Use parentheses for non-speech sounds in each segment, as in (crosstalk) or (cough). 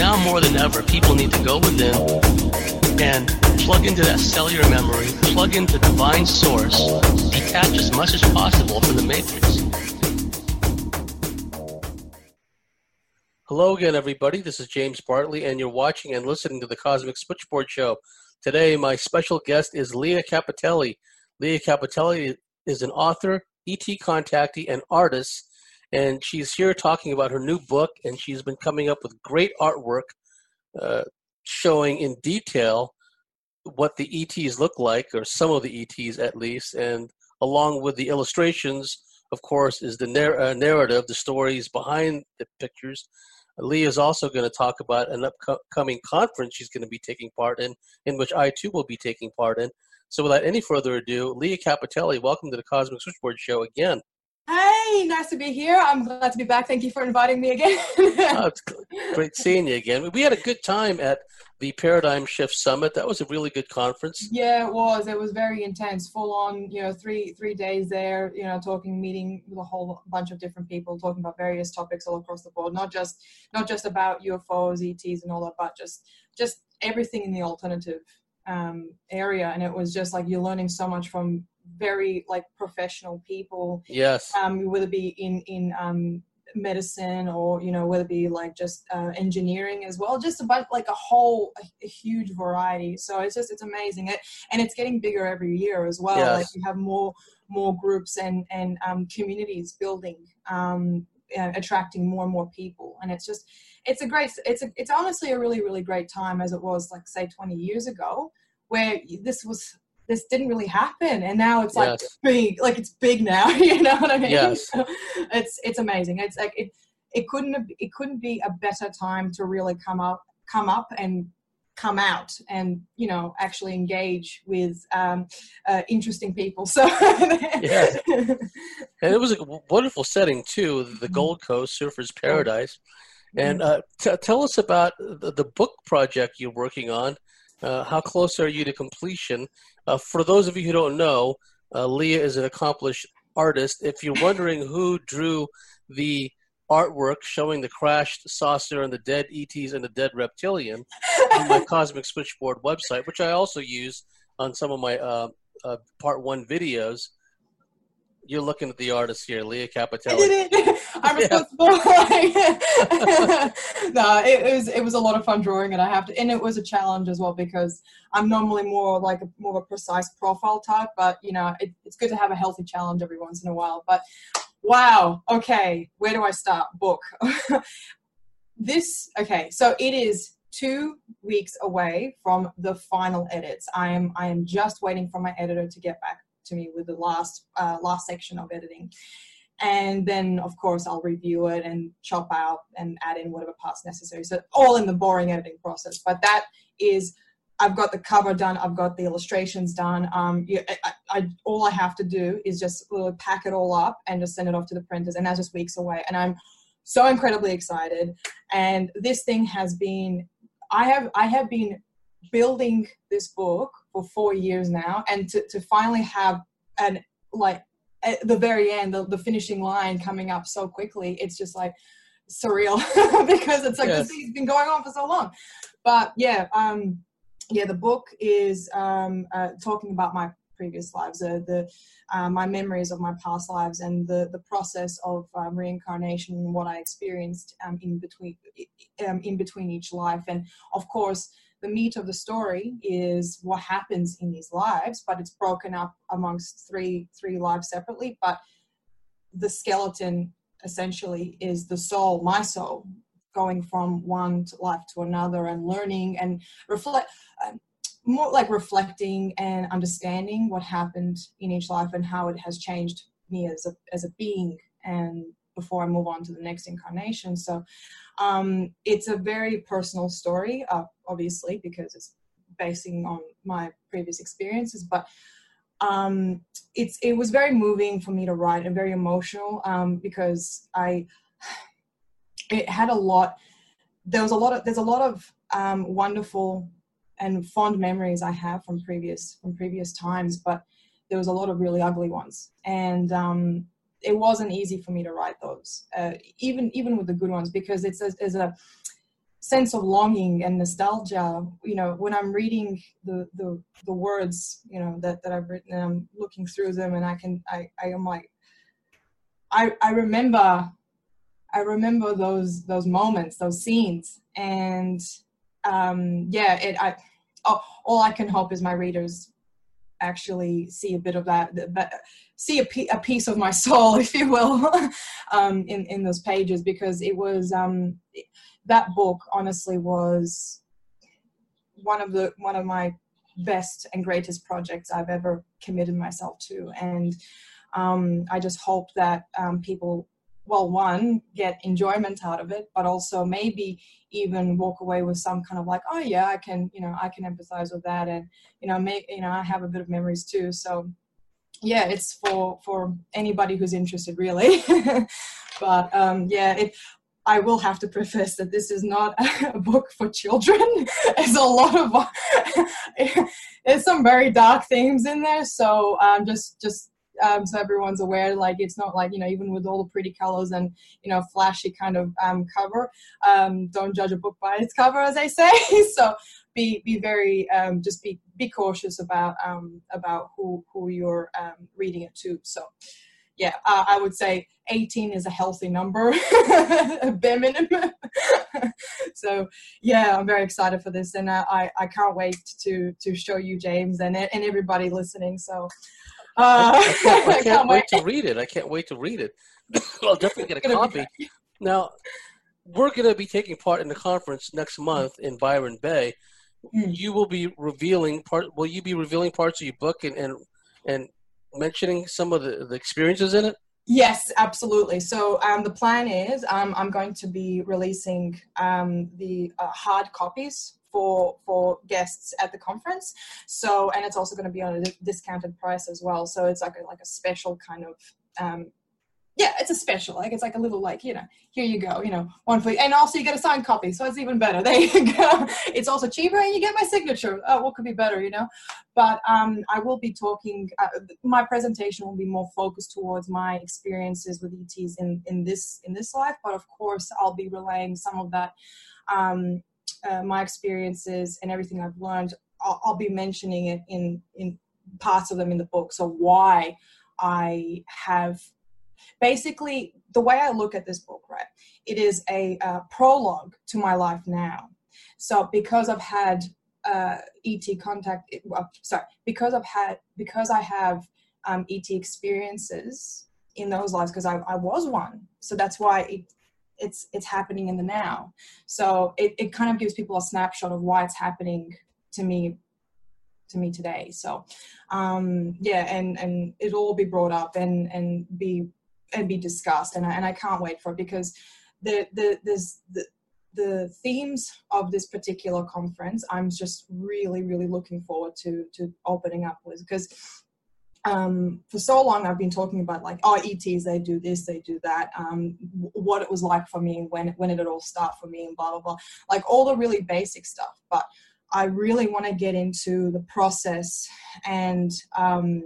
now more than ever, people need to go within and plug into that cellular memory, plug into divine source, detach as much as possible from the matrix. Hello again, everybody. This is James Bartley, and you're watching and listening to the Cosmic Switchboard Show. Today, my special guest is Lea Kapiteli. Lea Kapiteli is an author, ET contactee, and artist and she's here talking about her new book, and she's been coming up with great artwork uh, showing in detail what the ETs look like, or some of the ETs at least, and along with the illustrations, of course, is the narr- uh, narrative, the stories behind the pictures. Lea is also going to talk about an upcoming conference she's going to be taking part in, in which I too will be taking part in. So, without any further ado, Lea Kapiteli, welcome to the Cosmic Switchboard Show again. Nice to be here. I'm glad to be back. Thank you for inviting me again. (laughs) oh, great (laughs) seeing you again. We had a good time at the Paradigm Shift Summit. That was a really good conference. Yeah, it was. It was very intense, full on. You know, three three days there. You know, talking, meeting with a whole bunch of different people, talking about various topics all across the board. Not just not just about UFOs, ETs, and all that, but just just everything in the alternative um, area. And it was just like you're learning so much from very like professional people. Yes. Um, whether it be in in um, medicine or you know whether it be like just uh, engineering as well just about like a whole a, a, huge variety so it's just it's amazing it, and it's getting bigger every year as well yes. like you have more more groups and and um, communities building um, uh, attracting more and more people and it's just it's a great it's a, it's honestly a really really great time as it was like say 20 years ago where this was this didn't really happen and now it's like yes. big like it's big now (laughs) you know what i mean yes. So it's it's amazing it's like it it couldn't have, it couldn't be a better time to really come up come up and come out and you know actually engage with um, uh, interesting people (laughs) so yeah and it was a wonderful setting too the mm-hmm. gold coast surfers paradise and mm-hmm. uh, t- tell us about the, the book project you're working on uh, how close are you to completion? Uh, for those of you who don't know, uh, Lea is an accomplished artist. If you're wondering who drew the artwork showing the crashed saucer and the dead ETs and the dead reptilian on my (laughs) Cosmic Switchboard website, which I also use on some of my uh, uh, part one videos, you're looking at the artist here, Lea Kapiteli. (laughs) I'm (laughs) responsible. (laughs) no, it, was it was a lot of fun drawing, and I have to, and it was a challenge as well because I'm normally more like a, more of a precise profile type, but you know, it, it's good to have a healthy challenge every once in a while. But wow, okay, where do I start? Book. this okay, so it is two weeks away from the final edits. I am I am just waiting for my editor to get back to me with the last uh, last section of editing. And then of course i'll review it and chop out and add in whatever parts necessary. So all in the boring editing process. But that is i've got the cover done i've got the illustrations done. Um, I, I, all i have to do is just really pack it all up and just send it off to the printers and that's just weeks away. And i'm so incredibly excited. And this thing has been i have i have been building this book for four years now and to, to finally have an like at the very end the, the finishing line coming up so quickly it's just like surreal (laughs) because it's like yes. this thing's been going on for so long but yeah um yeah the book is um uh, talking about my previous lives uh, the uh, my memories of my past lives and the the process of um, reincarnation and what i experienced um, in between um, in between each life and of course the meat of the story is what happens in these lives, but it's broken up amongst three three lives separately. But the skeleton essentially is the soul, my soul, going from one life to another and learning and reflect. Um, more like reflecting and understanding what happened in each life and how it has changed me as a as a being and before I move on to the next incarnation. So um, it's a very personal story, uh, obviously, because it's basing on my previous experiences, but um, it's it was very moving for me to write and very emotional um, because I (sighs) it had a lot. There was a lot of there's a lot of um, wonderful and fond memories I have from previous from previous times, but there was a lot of really ugly ones, and um, it wasn't easy for me to write those, uh, even even with the good ones, because it's a, it's a sense of longing and nostalgia you know when i'm reading the the, the words you know that, that i've written and i'm looking through them and i can i i am like i i remember i remember those those moments those scenes. And um yeah it i oh, all i can hope is my readers actually see a bit of that, that see a, a, piece of my (laughs) soul if you will (laughs) um in in those pages because it was um that book honestly was one of the one of my best and greatest projects I've ever committed myself to, and um, I just hope that um, people, well, one, get enjoyment out of it, but also maybe even walk away with some kind of like, oh yeah, I can, you know, I can empathize with that, and you know, make, you know, I have a bit of memories too, so yeah, it's for for anybody who's interested, really. (laughs) but um, yeah, it. I will have to preface that this is not (laughs) a book for children. (laughs) There's a lot of there's some very dark themes in there. So um, just just um, so everyone's aware, like it's not like you know even with all the pretty colors and you know flashy kind of um, cover. Um, don't judge a book by its cover, as I say. (laughs) so be be very um, just be be cautious about um, about who who you're um, reading it to. So yeah, uh, I would say 18 is a healthy number, (laughs) bare minimum. (laughs) so yeah, I'm very excited for this, and I I can't wait to to show you James and and everybody listening. So. Uh, I, can't, I (laughs) can't, wait to read it. I can't wait to read it. (laughs) I'll definitely get a copy. Now, we're going to be taking part in the conference next month in Byron Bay. Mm. You will be revealing part. Will you be revealing parts of your book and and, and mentioning some of the, the experiences in it? Yes, absolutely. So um, the plan is um, I'm going to be releasing um, the uh, hard copies for for guests at the conference. So and it's also going to be on a discounted price as well. So it's like a, like a special kind of um, yeah, it's a special. Like it's like a little like you know, here you go, you know, one for and also you get a signed copy, so it's even better. (laughs) There you go. It's also cheaper, and you get my signature. Oh, what could be better, you know? But um, I will be talking. Uh, my presentation will be more focused towards my experiences with ETs in in this in this life. But of course, I'll be relaying some of that. Um, uh, my experiences and everything I've learned, I'll, I'll, be mentioning it in in parts of them in the book. So why I have basically the way I look at this book, right? It is a uh, prologue to my life now. So because I've had uh, ET contact, well, sorry, because I've had because I have um, ET experiences in those lives because I, I was one. So that's why it, it's it's happening in the now. So it, it kind of gives people a snapshot of why it's happening to me to me today. So um, yeah, and and it'll all be brought up and and be and be discussed and I, and I can't wait for it because the the there's the the themes of this particular conference i'm just really really looking forward to to opening up with because um, for so long I've been talking about like oh ETs they do this they do that um, what it was like for me when when it all start for me and blah blah blah like all the really basic stuff but I really want to get into the process and um,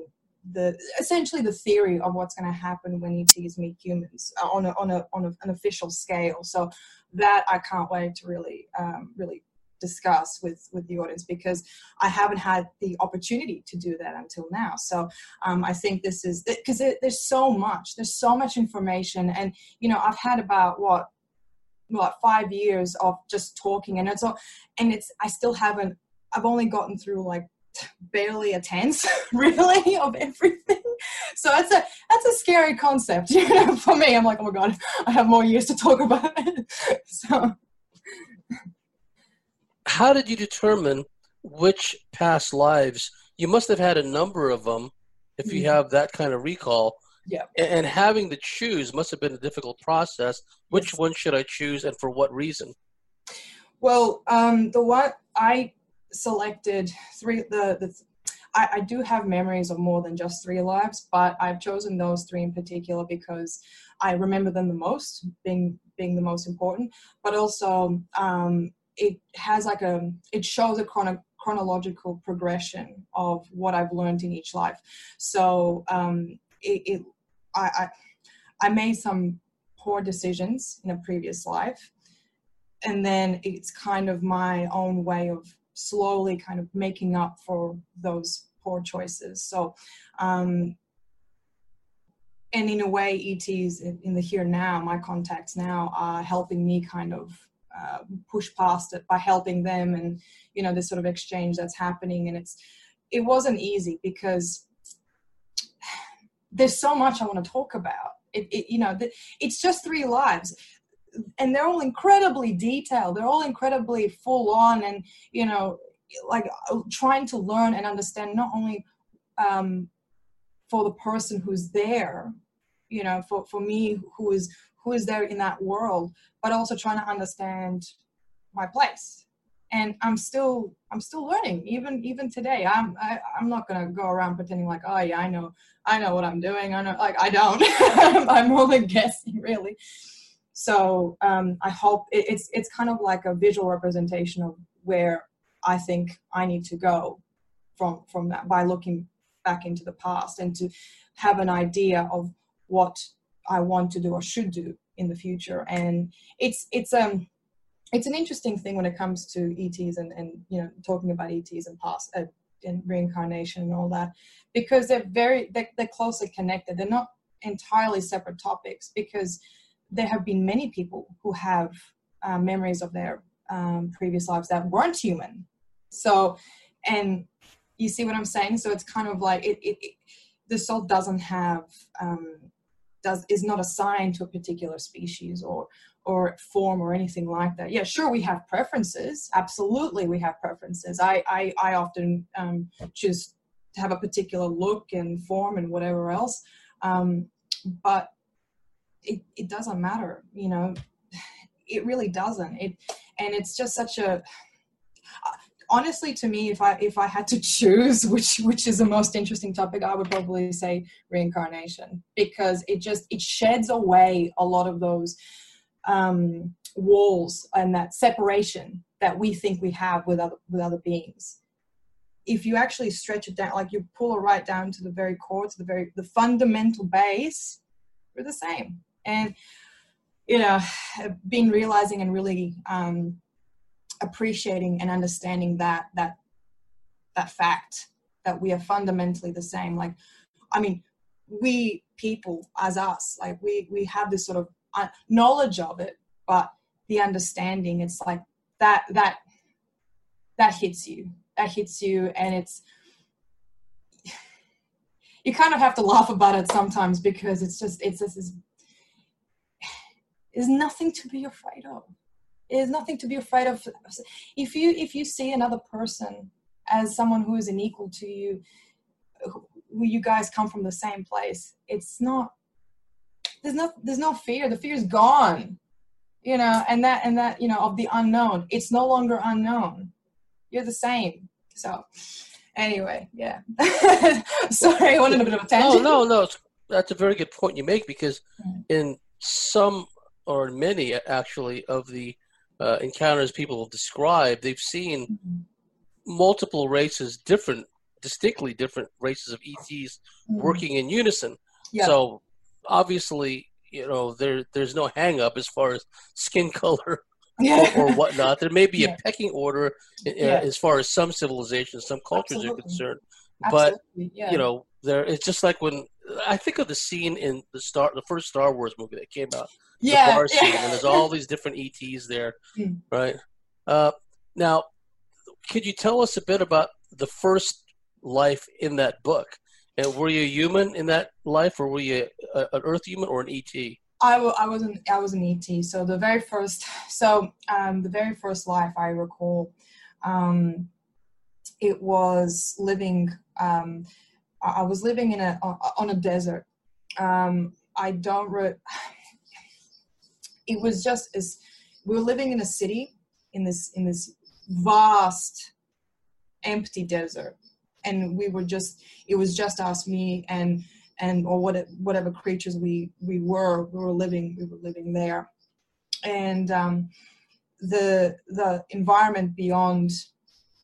the essentially the theory of what's going to happen when ETs meet humans uh, on a, on a on a, an official scale. So that I can't wait to really um, really discuss with with the audience because I haven't had the opportunity to do that until now. So um, I think this is because there's so much there's so much information and you know I've had about what what five years of just talking and it's all and it's I still haven't I've only gotten through like (laughs) barely a tenth (laughs) really of everything. So that's a that's a scary concept (laughs) you know for me. I'm like oh my god i have more years to talk about it. So how did you determine which past lives you must have had a number of them if you mm-hmm. have that kind of recall yeah and having to choose must have been a difficult process which yes. one should i choose and for what reason well um the one i selected three the the I, I, do have memories of more than just three lives, but I've chosen those three in particular because I remember them the most, being being the most important. But also, um, it has like a it shows a chrono, chronological progression of what I've learned in each life. So um, it, it I, I I made some poor decisions in a previous life and then it's kind of my own way of slowly kind of making up for those poor choices. So, um, and in a way, ETs in the here now, my contacts now are helping me kind of uh, push past it by helping them, and you know this sort of exchange that's happening. And it's it wasn't easy because there's so much I want to talk about. It, it you know, that it's just three lives and they're all incredibly detailed they're all incredibly full on and you know like uh, trying to learn and understand not only um, for the person who's there you know for, for me who is who is there in that world but also trying to understand my place. And i'm still i'm still learning. Even even today i'm I, am i am not to go around pretending like oh yeah i know i know what i'm doing. I know like i don't. (laughs) I'm only guessing really. So um, i hope it, it's it's kind of like a visual representation of where I think I need to go from from that by looking back into the past and to have an idea of what I want to do or should do in the future. And it's it's um it's an interesting thing when it comes to ETs and and you know talking about ETs and past uh, and reincarnation and all that because they're very they're, they're closely connected. They're not entirely separate topics because there have been many people who have uh, memories of their um, previous lives that weren't human so, and you see what I'm saying? So it's kind of like it, it, it the soul doesn't have um, does is not assigned to a particular species or or form or anything like that. Yeah, sure, we have preferences. Absolutely, we have preferences. I I, I often um, choose to have a particular look and form and whatever else, um, but it it doesn't matter. You know, (sighs) it really doesn't. It and it's just such a honestly to me if i if i had to choose (laughs) which which is the most interesting topic i would probably say reincarnation because it just it sheds away a lot of those um, walls and that separation that we think we have with other with other beings. If you actually stretch it down like you pull it right down to the very core to the very the fundamental base we're the same. And you know (sighs) been realizing and really um, appreciating and understanding that that that fact that we are fundamentally the same. Like i mean we people as us like we we have this sort of uh, knowledge of it but the understanding it's like that that that hits you. That hits you and it's you kind of have to laugh about it sometimes because it's just it's just there's nothing to be afraid of there's nothing to be afraid of. If you if you see another person as someone who is an equal to you who you guys come from the same place it's not there's no there's no fear. The fear is gone you know and that and that you know of the unknown. It's no longer unknown. You're the same. So anyway yeah. (laughs) Sorry i wanted a bit of a tangent. no no no that's a very good point you make because mm. in some or many actually of the uh, encounters people describe, they've seen mm-hmm. multiple races, different, distinctly different races of ETs mm-hmm. working in unison. Yeah. So obviously, you know, there there's no hang up as far as skin (laughs) color yeah. or, or, whatnot. There may be yeah. a pecking order uh, yeah. as far as some civilizations, some cultures Absolutely. are concerned. But you know, there it's just like when I think of the scene in the star the first Star Wars movie that came out yeah, the bar scene, yeah. and there's all these different ETs there, (laughs) mm. right? Uh, now, could you tell us a bit about the first life in that book? And were you a human in that life, or were you a, an Earth human or an ET? I, w- I was an I was an ET. So the very first, so um, the very first life I recall, um, it was living. Um, I was living in a on a desert. Um, I don't. Re- it was just as we were living in a city in this in this vast empty desert. And we were just it was just us me and and or what whatever creatures we we were we were living we were living there. And um, the the environment beyond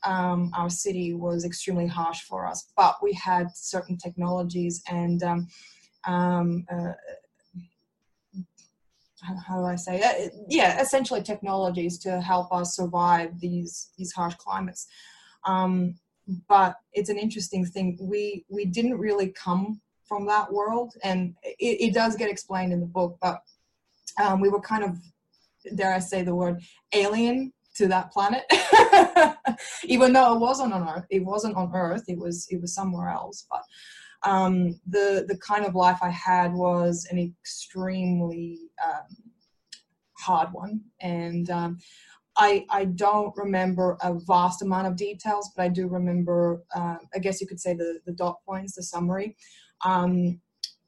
um, our city was extremely harsh for us but we had certain technologies and um, um, uh, how do I say it? Yeah, essentially technologies to help us survive these these harsh climates. Um, but it's an interesting thing. We we didn't really come from that world, and it, it does get explained in the book. But um, we were kind of, dare I say the word, alien to that planet, (laughs) even though it wasn't on Earth. It wasn't on Earth. It was it was somewhere else. But um, the the kind of life I had was an extremely um, hard one, and um, I I don't remember a vast amount of details, but I do remember. Uh, I guess you could say the the dot points, the summary. Um,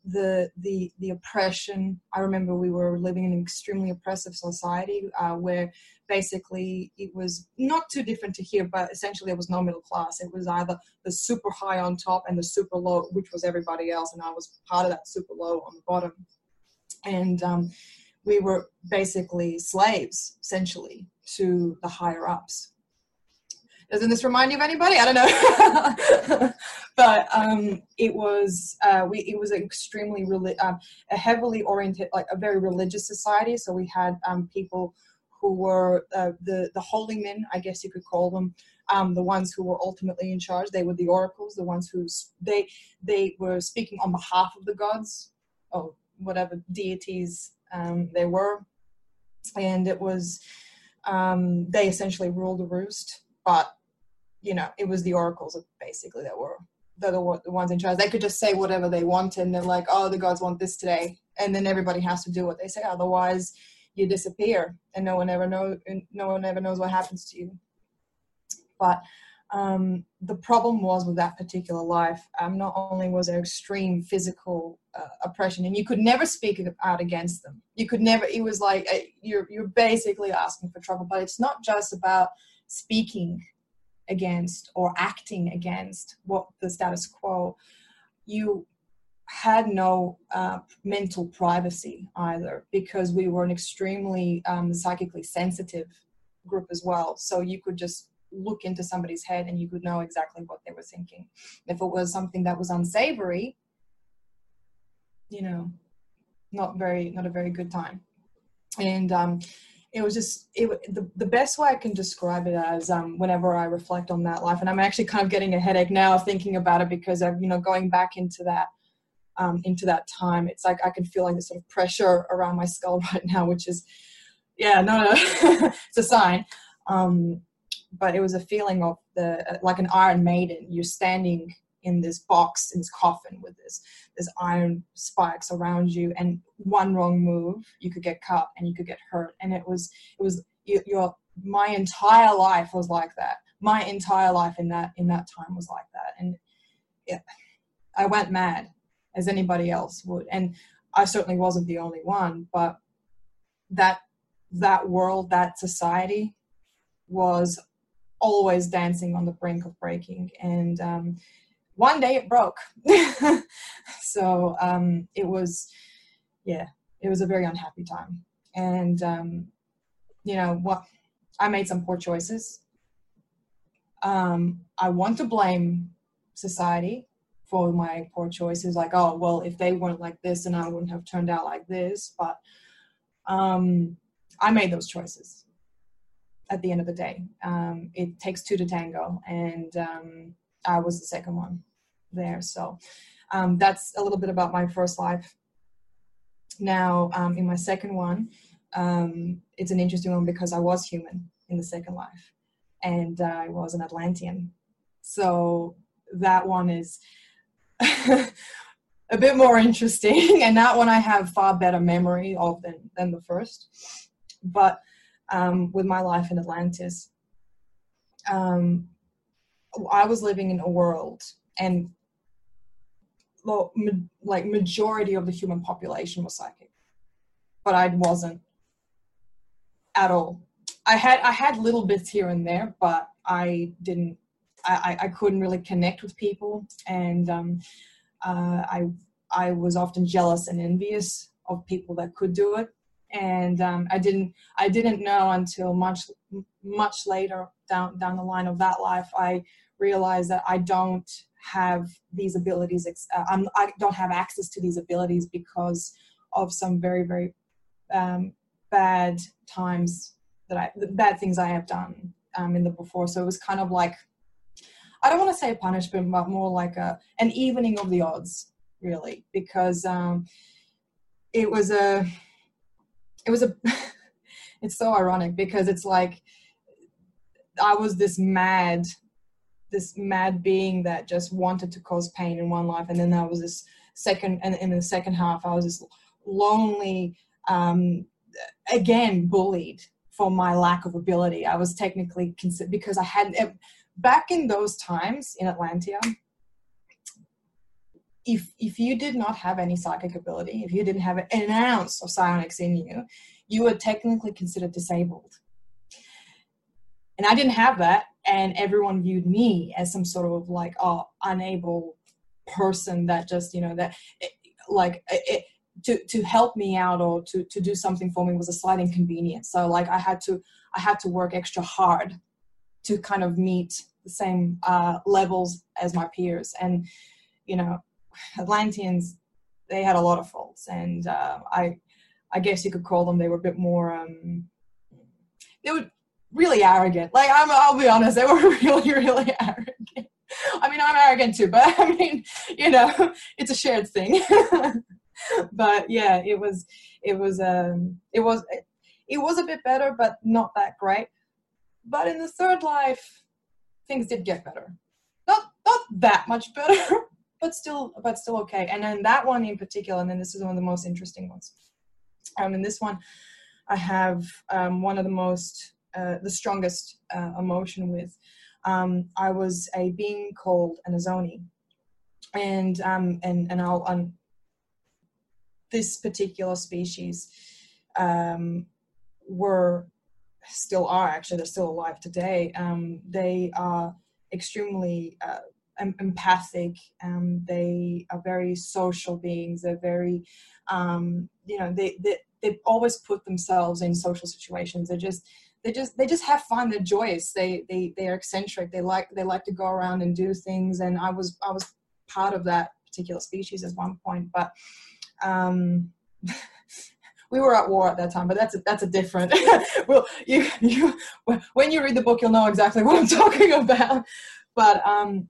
the the the oppression. I remember we were living in an extremely oppressive society uh, where basically it was not too different to here, but essentially it was no middle class. It was either the super high on top and the super low, which was everybody else, and I was part of that super low on the bottom. And um, we were basically slaves, essentially, to the higher ups. Doesn't this remind you of anybody? I don't know. (laughs) but um, it was uh, we it was extremely reli- um, a heavily oriented like a very religious society. So we had um, people who were uh, the the holy men, I guess you could call them, um, the ones who were ultimately in charge. They were the oracles, the ones who they they were speaking on behalf of the gods, or whatever deities um, they were, and it was um, they essentially ruled the roost. But you know, it was the oracles basically that were the, the ones in charge. They could just say whatever they wanted, and they're like, "Oh, the gods want this today," and then everybody has to do what they say. Otherwise, you disappear, and no one ever knows. No one ever knows what happens to you. But um, the problem was with that particular life. Um, not only was there extreme physical uh, oppression, and you could never speak out against them. You could never. It was like uh, you're you're basically asking for trouble. But it's not just about speaking against or acting against what the status quo, you had no uh, mental privacy either because we were an extremely um, psychically sensitive group as well. So you could just look into somebody's head and you could know exactly what they were thinking. If it was something that was unsavory, you know, not very, not a very good time. And um, it was just it, the, the best way i can describe it as um, whenever i reflect on that life and i'm actually kind of getting a headache now thinking about it because of you know going back into that um, into that time. It's like i can feel like this sort of pressure around my skull (laughs) right now which is yeah no no (laughs) it's a sign. Um, but it was a feeling of the like an iron maiden you're standing in this box in this coffin with this this iron spikes around you and one wrong move you could get cut and you could get hurt. And it was it was your my entire life was like that. My entire life in that in that time was like that. And it, i went mad as anybody else would and i certainly wasn't the only one but that that world that society was always dancing on the brink of breaking and um, one day it broke. (laughs) so um, it was, yeah, it was a very unhappy time. And, um, you know, what I made some poor choices. Um, I want to blame society for my poor choices. Like, oh, well, if they weren't like this, and I wouldn't have turned out like this. But um, I made those choices at the end of the day. Um, it takes two to tango. And, um, I was the second one there. So um, that's a little bit about my first life. Now, um, in my second one, um, it's an interesting one because I was human in the second life and I was an Atlantean. So that one is (laughs) a bit more interesting, and that one I have far better memory of than, than the first. But um, with my life in Atlantis, um, I was living in a world, and like majority of the human population was psychic, but I wasn't at all. I had I had little bits here and there, but I didn't. I, I couldn't really connect with people, and um, uh, I I was often jealous and envious of people that could do it, and um, I didn't I didn't know until much much later down down the line of that life I realized that I don't have these abilities uh, I'm, i do not have access to these abilities because of some very very um, bad times that I, bad things I have done um, in the before. So it was kind of like, I don't want to say a punishment, but more like a an evening of the odds, really, because um, it was a, it was a, (laughs) it's so ironic because it's like I was this mad, this mad being that just wanted to cause pain in one life, and then there was this second, and in the second half, I was this lonely, um, again bullied for my lack of ability. I was technically considered because I hadn't back in those times in Atlantia. If if you did not have any psychic ability, if you didn't have an ounce of psionics in you, you were technically considered disabled. And I didn't have that, and everyone viewed me as some sort of like oh unable person that just you know that eh, like it, to to help me out or to to do something for me was a slight inconvenience so like i had to i had to work extra hard to kind of meet the same uh, levels as my peers. And you know atlanteans they had a lot of faults. And uh, i i guess you could call them they were a bit more um they were really arrogant. Like I'm, i'll be honest they were (laughs) really really arrogant. I mean i'm arrogant too but (laughs) i mean you know it's a shared thing. (laughs) But yeah, it was it was um it was it was a bit better, but not that great. But in the third life, things did get better. Not not that much better, (laughs) but still but still okay. And then that one in particular, and then this is one of the most interesting ones. Um, in this one, I have um, one of the most uh, the strongest uh, emotion with. Um, I was a being called an Azoni, and um, and and I'll um, this particular species um, were still are actually they're still alive today um, they are extremely uh, empathic um, they are very social beings they're very um, you know they, they they always put themselves in social situations they just they just they just have fun they're joyous they they they are eccentric they like they like to go around and do things and i was i was part of that particular species at one point but um, (laughs) we were at war at that time, but that's a, that's a different. (laughs) well, you you when you read the book, you'll know exactly (laughs) what I'm talking about. But um,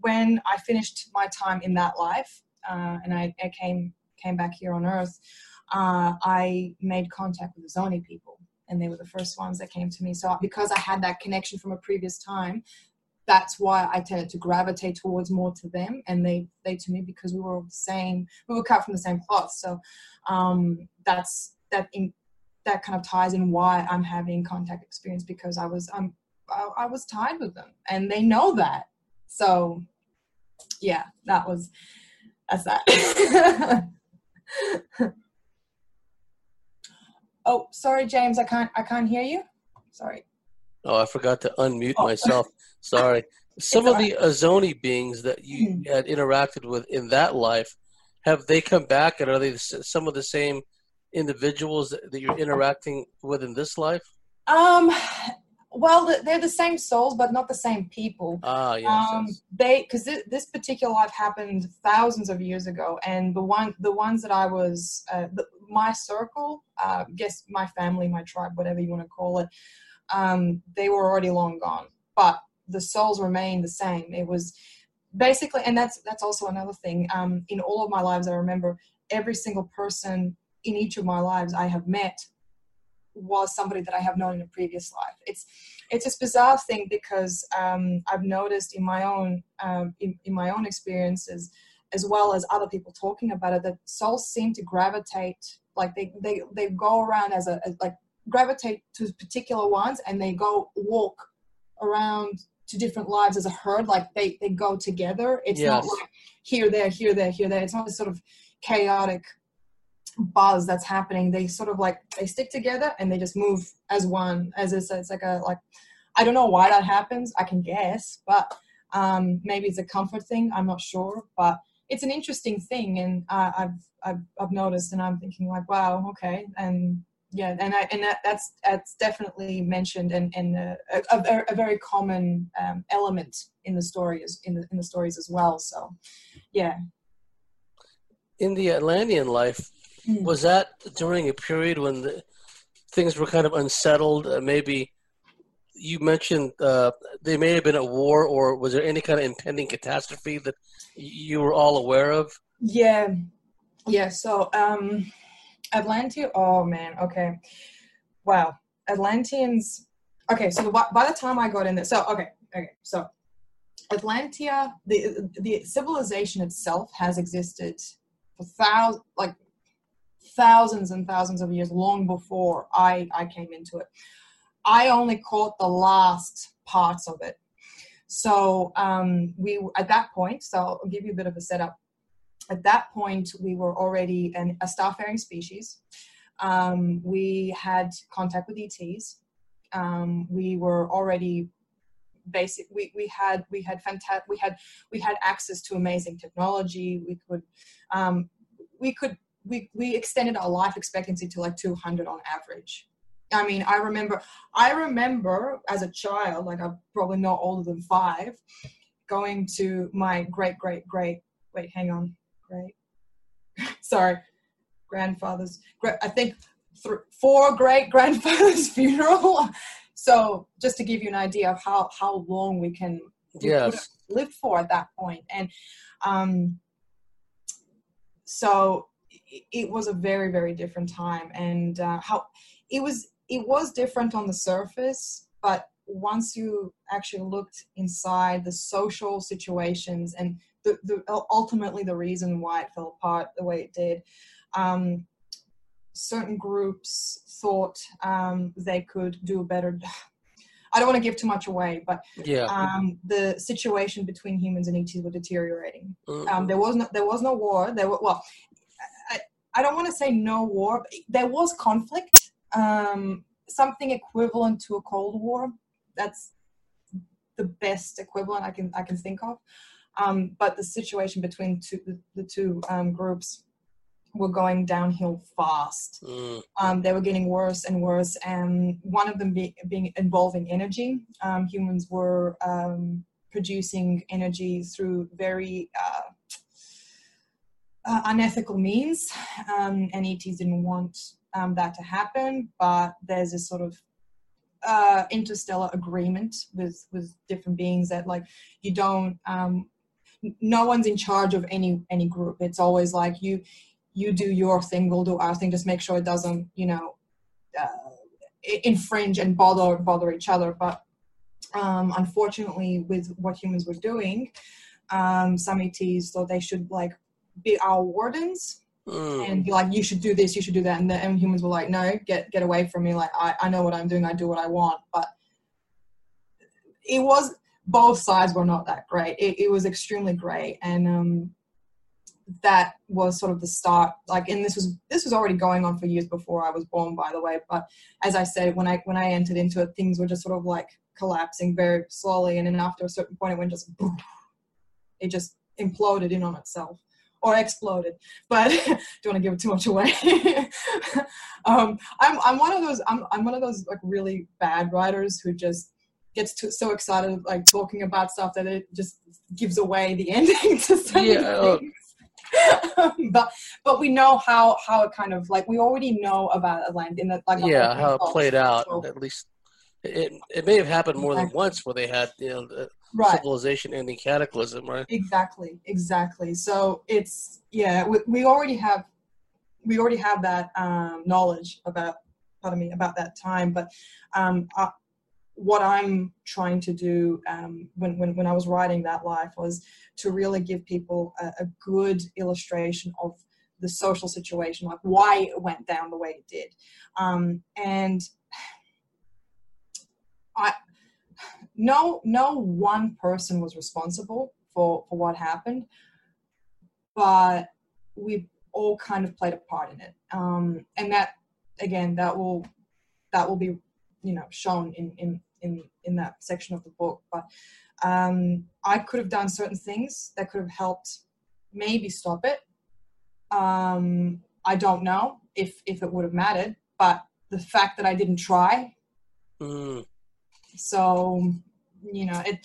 when I finished my time in that life, uh, and I, I, came came back here on Earth, uh, I made contact with the Zoni people, and they were the first ones that came to me. So because I had that connection from a previous time, that's why I tended to gravitate towards more to them and they they to me because we were all the same we were cut from the same cloth. So um, that's that in that kind of ties in why I'm having contact experience because I was um I, I was tied with them and they know that. So yeah that was that's that. (laughs) Oh sorry James I can't I can't hear you. Sorry Oh, I forgot to unmute oh. myself. Sorry. Some of the (laughs) Azoni beings that you hmm. had interacted with in that life, have they come back and are they some of the same individuals that you're interacting with in this life? Um, well, they're the same souls, but not the same people. Ah, yes. Um, yes. They because this, this, particular life happened thousands of years ago, and the one the ones that I was uh, the, my circle, uh, guess my family, my tribe, whatever you want to call it, um, they were already long gone. But the souls remain the same. It was basically, and that's that's also another thing. Um, in all of my lives, I remember every single person in each of my lives I have met was somebody that I have known in a previous life. It's it's this bizarre thing because um, I've noticed in my own um, in, in my own experiences, as well as other people talking about it, that souls seem to gravitate like they they they go around as a as like gravitate to particular ones and they go walk around to different lives as a herd like they they go together. It's yes. not like here there here there here there. It's not this sort of chaotic buzz that's happening. They sort of like they stick together and they just move as one as it's, it's like a like i don't know why that happens. I can guess but um maybe it's a comfort thing. I'm not sure but it's an interesting thing. And uh, I've, I've i've noticed and i'm thinking like wow okay. And yeah and I, and that, that's that's definitely mentioned and and a, a, a, very common um, element in the stories in the in the stories as well so yeah in the atlantean life Mm. Was that during a period when the, things were kind of unsettled? Uh, maybe you mentioned uh, there may have been at war, or was there any kind of impending catastrophe that you were all aware of? Yeah, yeah. So, um, Atlantean. Oh man. Okay. Wow. Atlanteans. Okay. So by, the time I got in there, so okay, okay. So, Atlantia, the the civilization itself has existed for thousands, like thousands and thousands of years, long before I I came into it. I only caught the last parts of it. So um, we at that point. So I'll give you a bit of a setup at that point we were already an, a starfaring species. Um, we had contact with ets um, we were already basic we, we had we had fantastic we had we had access to amazing technology. We could um, we could we, we extended our life expectancy to like 200 on average. I mean i remember i remember as a child like i'm probably not older than five going to my great great great wait hang on great (laughs) sorry grandfather's i think th- four great grandfather's (laughs) funeral. So just to give you an idea of how how long we can we could have Yes. lived for at that point. And um so it, it was a very very different time. And uh, how it was it was different on the surface but once you actually looked inside the social situations and the, the ultimately the reason why it fell apart the way it did. Um, certain groups thought um, they could do a better i don't want to give too much away but Yeah. um, the situation between humans and ETs were deteriorating. Mhm. um, there was no there was no war. There were well I, I don't want to say no war but there was conflict. Um, something equivalent to a cold war. That's the best equivalent i can i can think of um, but the situation between two, the, the two um, groups were going downhill fast Mm. um, they were getting worse and worse and one of them be, being involving energy um, humans were um, producing energy through very uh, uh, unethical means um, and ets didn't want um, that to happen but there's this sort of uh, interstellar agreement with with different beings that like you don't um, no one's in charge of any any group. It's always like you you do your thing we'll do our thing. Just make sure it doesn't you know uh, infringe and bother bother each other. But um, unfortunately with what humans were doing um, some ets thought they should like be our wardens Mm. and be like you should do this you should do that. And the and humans were like no get get away from me. Like I, I know what i'm doing. I do what i want. But it was both sides were not that great. It, it was extremely great. And um that was sort of the start like and this was this was already going on for years before i was born by the way. But as i said when i when i entered into it things were just sort of like collapsing very slowly. And then after a certain point it went just boom. it just imploded in on itself or exploded. But (laughs) don't want to give it too much away. (laughs) Um, I'm, I'm one of those I'm, I'm one of those like really bad writers who just gets too, so excited like talking about stuff that it just gives away the (laughs) ending to so Yeah, things. (laughs) but but we know how how it kind of like we already know about Atlantis in the like yeah, how it played out. So- At least it it may have happened more than once where they had you know the right civilization ending cataclysm, right? exactly exactly so it's yeah we, we already have we already have that um, knowledge about pardon me about that time but um, what i'm trying to do um, when, when, when i was writing that life was to really give people a, a good illustration of the social situation like why it went down the way it did. Um, and i no no one person was responsible for for what happened but we all kind of played a part in it. Um and that again that will that will be you know shown in in in in that section of the book but um i could have done certain things that could have helped maybe stop it um i don't know if if it would have mattered but the fact that i didn't try Mm. so you know it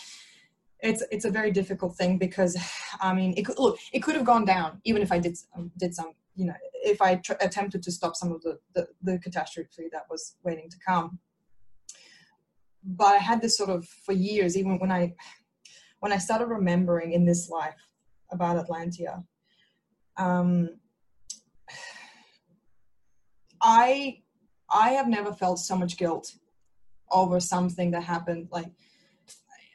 it's it's a very difficult thing because i mean it could look it could have gone down even if i did some, did some you know if I tr- attempted to stop some of the, the, the catastrophe that was waiting to come. But I had this sort of for years, even when I when I started remembering in this life about Atlantia. Um, I I have never felt so much guilt over something that happened. Like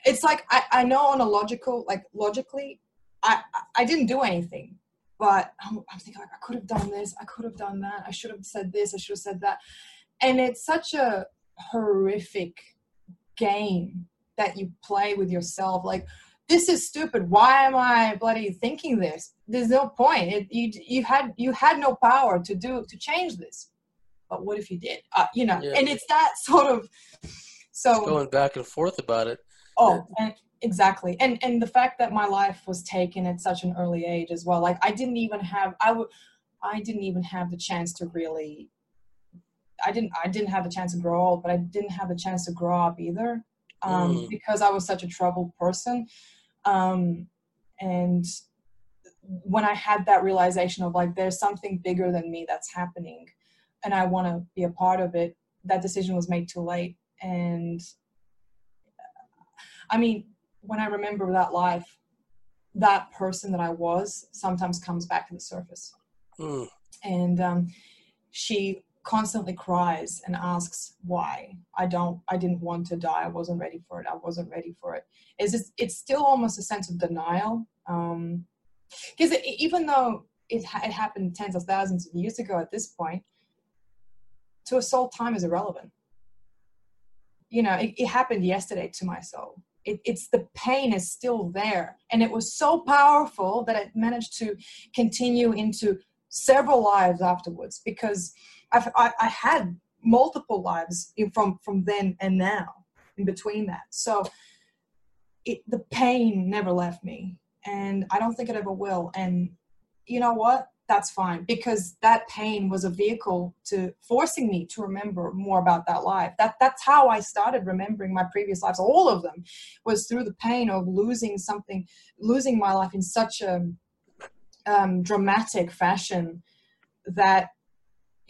it's like I, I know on a logical like logically I I didn't do anything, but I'm, I'm thinking like I could have done this, I could have done that, I should have said this, I should have said that, and it's such a horrific game that you play with yourself. Like this is stupid. Why am I bloody thinking this? There's no point. It, you you had you had no power to do to change this. But what if you did? Uh, you know, Yeah. and it's that (laughs) sort of. So Going back and forth about it. Oh, and exactly. And and the fact that my life was taken at such an early age as well. Like I didn't even have I would I didn't even have the chance to really I didn't I didn't have the chance to grow old, but I didn't have the chance to grow up either. Um, Mm. because I was such a troubled person. Um, and when I had that realization of like there's something bigger than me that's happening and I want to be a part of it, that decision was made too late. And I mean, when I remember that life, that person that I was sometimes comes back to the surface. Mm. And um, she constantly cries and asks why I don't, I didn't want to die. I wasn't ready for it. I wasn't ready for it. It's just, it's still almost a sense of denial. Um, because even though it, it happened tens of thousands of years ago at this point, to a soul, time is irrelevant. You know, it, it happened yesterday to my soul. It, it's the pain is still there, and it was so powerful that it managed to continue into several lives afterwards. Because I've, I, I had multiple lives in, from from then and now in between that. So it, the pain never left me, and I don't think it ever will. And you know what? That's fine because that pain was a vehicle to forcing me to remember more about that life. That that's how I started remembering my previous lives. All of them was through the pain of losing something, losing my life in such a um, dramatic fashion that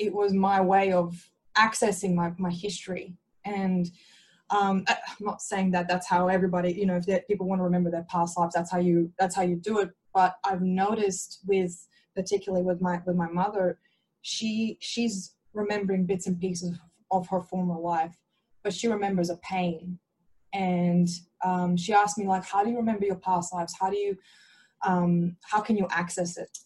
it was my way of accessing my, my history and um, I- I'm not saying that that's how everybody, you know, if people want to remember their past lives, that's how you that's how you do it. But I've noticed with particularly with my with my mother, she she's remembering bits and pieces of her former life, but she remembers a pain, and um, she asked me like, how do you remember your past lives? How do you um, how can you access it?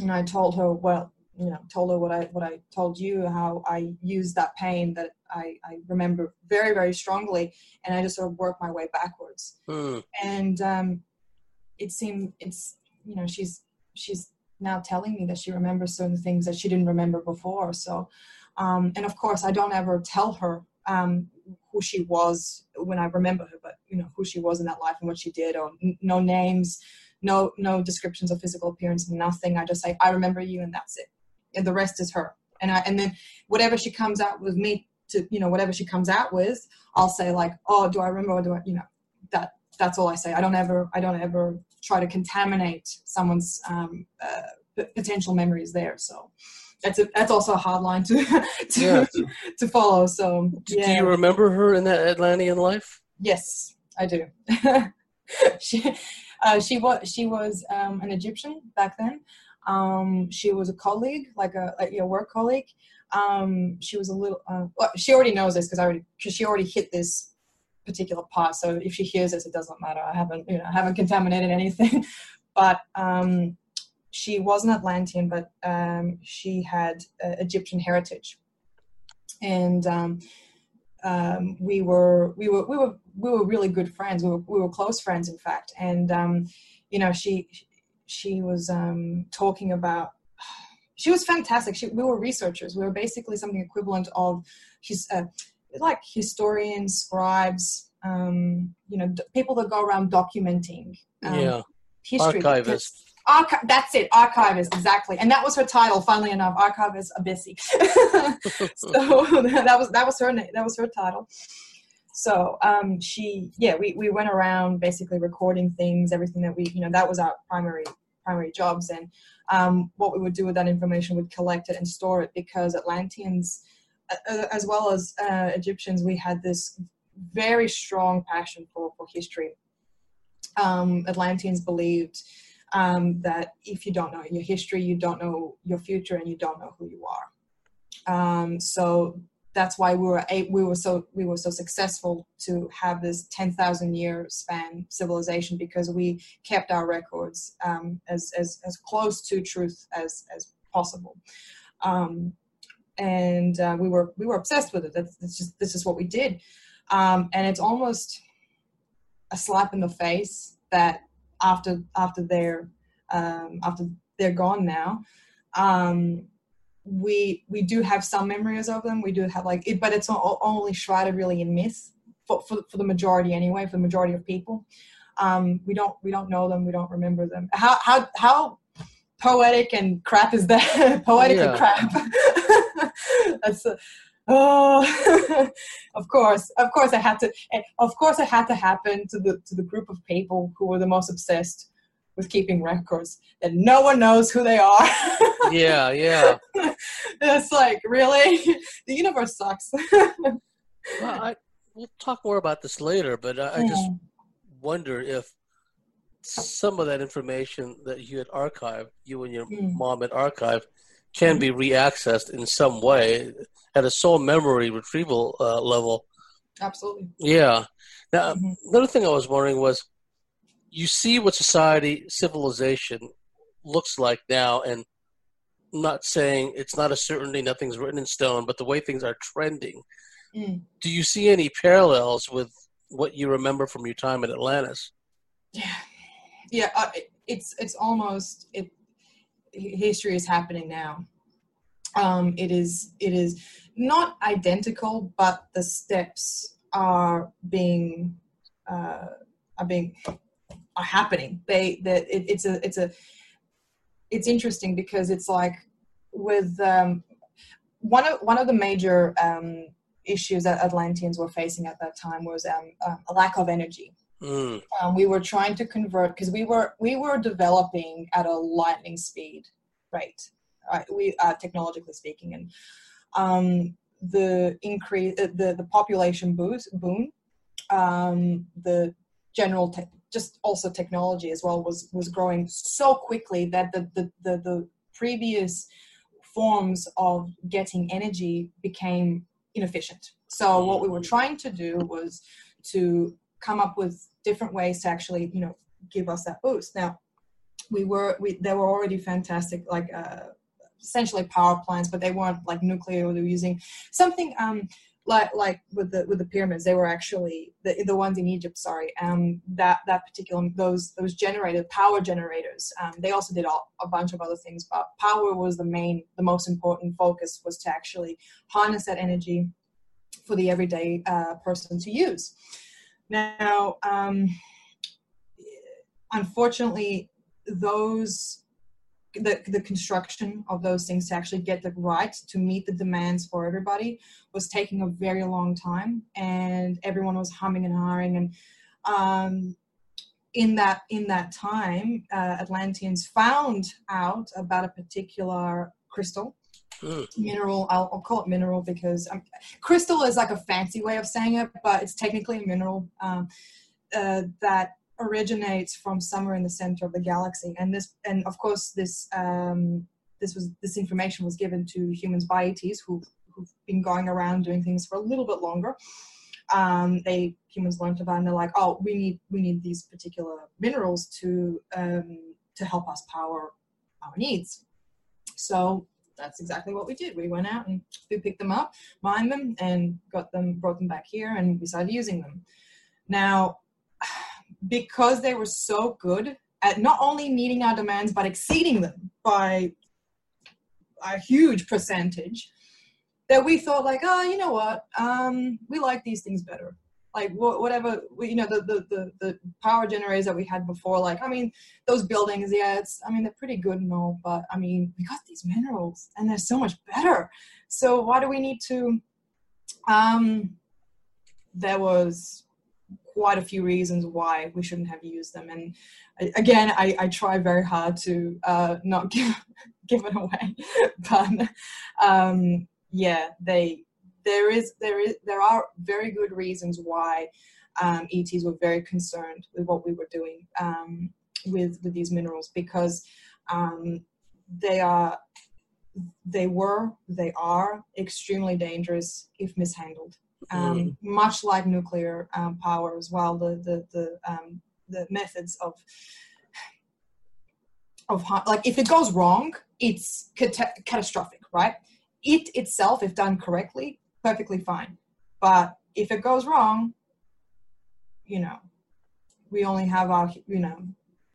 And I told her, well, you know, told her what I what I told you, how I used that pain that I, I remember very very strongly, and I just sort of worked my way backwards. Mm. And um, it seemed it's you know she's she's now telling me that she remembers certain things that she didn't remember before. So, um, and of course, I don't ever tell her um, who she was when I remember her, but you know who she was in that life and what she did, or n- no names, no no descriptions of physical appearance, nothing. I just say I remember you, and that's it. And the rest is her. And I and then whatever she comes out with me to you know whatever she comes out with, I'll say like, oh, do I remember? Or do I you know that that's all I say. I don't ever I don't ever try to contaminate someone's um, uh, potential memories there. So that's a, that's also a hard line to (laughs) to, Yeah. to follow. So Do you remember her in that Atlantean life? Yes, I do. (laughs) she, uh, she was she was um, an Egyptian back then. Um, she was a colleague, like a like your work colleague. Um, she was a little. Uh, well, she already knows this because I already because she already hit this particular part. So if she hears this, it doesn't matter. I haven't you know I haven't contaminated anything. (laughs) but um, she was an Atlantean, but um, she had uh, Egyptian heritage, and um, um, we were we were we were we were really good friends. We were we were close friends, in fact. And um, you know, she she was um, talking about. (sighs) She was fantastic. She, we were researchers. We were basically something equivalent of his uh, like historians, scribes. Um, you know, d- people that go around documenting um, yeah, history. archivist. Archi- that's it, archivist, exactly. And that was her title, funnily enough, archivist Abyssi. (laughs) so (laughs) that was that was her name, that was her title. So um, she, yeah, we, we went around basically recording things, everything that we, you know, that was our primary primary jobs. And um, what we would do with that information, we'd collect it and store it because Atlanteans, as well as uh, Egyptians, we had this very strong passion for, for history. Um, Atlanteans believed um, that if you don't know your history, you don't know your future, and you don't know who you are. Um, so that's why we were we were so we were so successful to have this 10,000 year span civilization because we kept our records um, as, as as close to truth as as possible. Um, and uh, we were we were obsessed with it. That's, that's just this is what we did. Um, and it's almost a slap in the face that after after they're um, after they're gone now um, we we do have some memories of them. We do have like it, but it's only shrouded really in myth for, for, for the majority anyway. For the majority of people, um, we don't we don't know them. We don't remember them. How how how poetic and crap is that? (laughs) poetic and crap. (laughs) That's. A, oh (laughs) of course of course i had to of course it had to happen to the to the group of people who were the most obsessed with keeping records that no one knows who they are. (laughs) yeah, yeah. (laughs) it's like, really? (laughs) the universe sucks. well, I, we'll talk more about this later, but I, I just wonder if some of that information that you had archived, you and your mm. mom had archived, can be reaccessed in some way at a soul memory retrieval uh, level. Absolutely. Yeah. Now, mm-hmm. another thing I was wondering was you see what society, civilization looks like now, and I'm not saying it's not a certainty, nothing's written in stone, but the way things are trending. Mm. Do you see any parallels with what you remember from your time at Atlantis? Yeah, yeah. Uh, it's it's almost it. History is happening now. Um, it is it is not identical, but the steps are being uh, are being are happening. They that it, it's a it's a it's interesting because it's like with um, one of one of the major um, issues that Atlanteans were facing at that time was um, uh, a lack of energy. Mm. Um, we were trying to convert because we were we were developing at a lightning speed rate, right? We uh, technologically speaking, and um, the increase uh, the the population boost boom, um, the general te- just also technology as well was was growing so quickly that the the the, the previous forms of getting energy became inefficient. So what we were trying to do was to come up with different ways to actually, you know, give us that boost. Now, we were we there were already fantastic like uh, essentially power plants, but they weren't like nuclear. They were using something um, like like with the with the pyramids they were actually the, the ones in egypt sorry um that that particular those those generated power generators um, they also did all, a bunch of other things but power was the main the most important focus was to actually harness that energy for the everyday uh, person to use. Now um unfortunately those the, the construction of those things to actually get the right to meet the demands for everybody was taking a very long time and everyone was humming and hawing and um, in that in that time uh, atlanteans found out about a particular crystal mm. mineral I'll, I'll, call it mineral because um, crystal is like a fancy way of saying it but it's technically a mineral um, uh, that originates from somewhere in the center of the galaxy. And this and of course this um, this was this information was given to humans by ETs who who've been going around doing things for a little bit longer. Um, they humans learned about and they're like oh we need we need these particular minerals to um, to help us power our needs. So that's exactly what we did. We went out and we picked them up mined them and got them brought them back here and we started using them. Now because they were so good at not only meeting our demands but exceeding them by a huge percentage that we thought like oh you know what? Um, we like these things better. Like whatever you know the, the, the the power generators that we had before like i mean those buildings yeah it's i mean they're pretty good and all but i mean we got these minerals and they're so much better. So why do we need to um there was quite a few reasons why we shouldn't have used them. And again, I, I try very hard to uh, not (laughs) give give it away, (laughs) but um, yeah, they there is there is there are very good reasons why um, ETs were very concerned with what we were doing um, with with these minerals because um, they are they were they are extremely dangerous if mishandled um, mm. much like nuclear um, power as well the the the, um, the methods of of like if it goes wrong it's cat- catastrophic right it itself if done correctly perfectly fine but if it goes wrong you know we only have our you know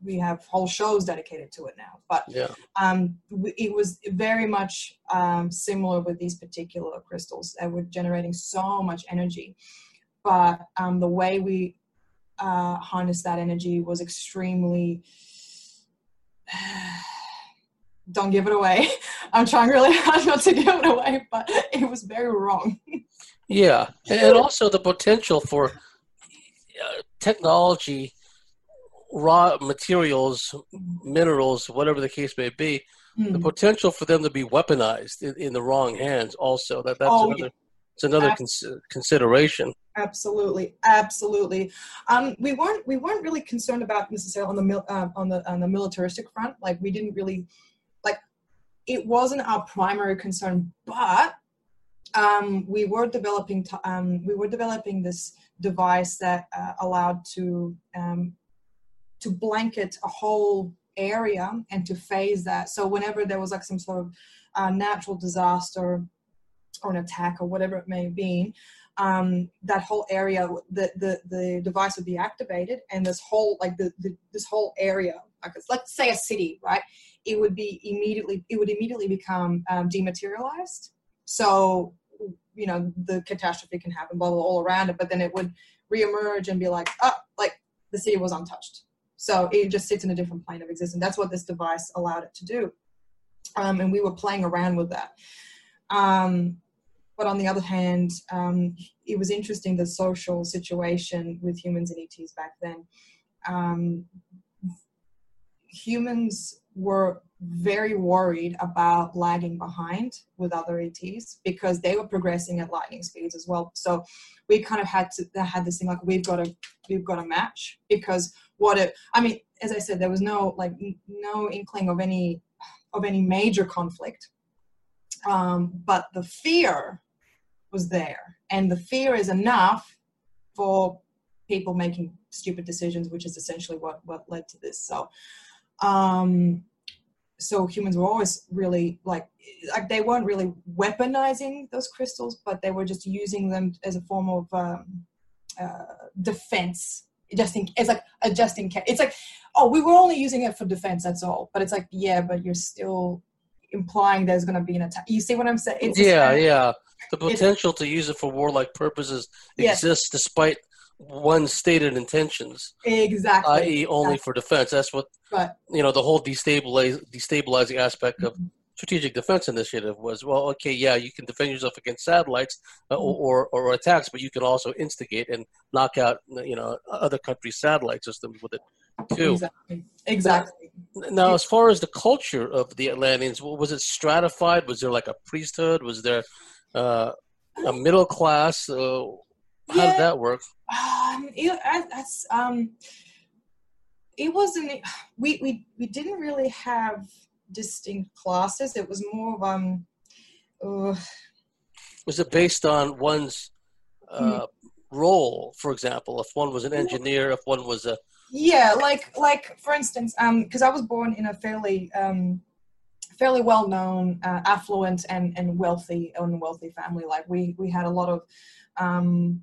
we have whole shows dedicated to it now. But yeah. um, it was very much um, similar with these particular crystals that were generating so much energy. But um, the way we uh, harnessed that energy was extremely. (sighs) don't give it away. (laughs) I'm trying really hard not to give it away, but (laughs) it was very wrong. yeah, and also the potential for uh, technology raw materials, minerals, whatever the case may be, mm. the hmm. potential for them to be weaponized in, in the wrong hands also that that's oh, another it's another cons- consideration. Absolutely, absolutely. Um, we weren't we weren't really concerned about necessarily on the mil- uh, on the on the militaristic front. Like we didn't really like it wasn't our primary concern, but um, we were developing t- um, we were developing this device that uh, allowed to um, to blanket a whole area and to phase that. So whenever there was like some sort of uh, natural disaster or an attack or whatever it may be, um, that whole area, the, the the device would be activated, and this whole like the, the this whole area, like let's say a city, right? It would be immediately it would immediately become um, dematerialized. So you know the catastrophe can happen, blah, blah, all around it, but then it would reemerge and be like, oh, like the city was untouched so it just sits in a different plane of existence. That's what this device allowed it to do. Um, and we were playing around with that. Um, but on the other hand, um, it was interesting the social situation with humans and ETs back then. Um, humans were very worried about lagging behind with other ETs because they were progressing at lightning speeds as well. So we kind of had to had this thing like we've got to we've got to match because what it I mean as I said there was no like no inkling of any of any major conflict, um, but the fear was there, and the fear is enough for people making stupid decisions, which is essentially what what led to this. So. Um, so humans were always really like like they weren't really weaponizing those crystals but they were just using them as a form of um, uh, defense just in it's like a just in case it's like oh we were only using it for defense that's all but it's like yeah but you're still implying there's going to be an attack you see what i'm saying it's yeah yeah the potential to use it for warlike purposes yes. exists despite one's stated intentions. Exactly. I.e., only for defense. That's what right. you know. The whole destabilize, destabilizing aspect of mm-hmm. Strategic defense initiative was. Well, okay, yeah, you can defend yourself against satellites uh, mm-hmm. or, or, or attacks, but you can also instigate and knock out you know other countries' satellite systems with it too. Exactly. Exactly. Now, now, as far as the culture of the Atlanteans, was it stratified? Was there like a priesthood? Was there uh, a middle class? Uh, how yeah, did that work? Um, it, that's um, it wasn't. We we we didn't really have distinct classes. It was more of um. Uh, was it based on one's uh, hmm. role, for example? If one was an engineer, if one was a yeah, like like for instance, um, because I was born in a fairly um fairly well known, uh, affluent and and wealthy and wealthy family. Like we we had a lot of um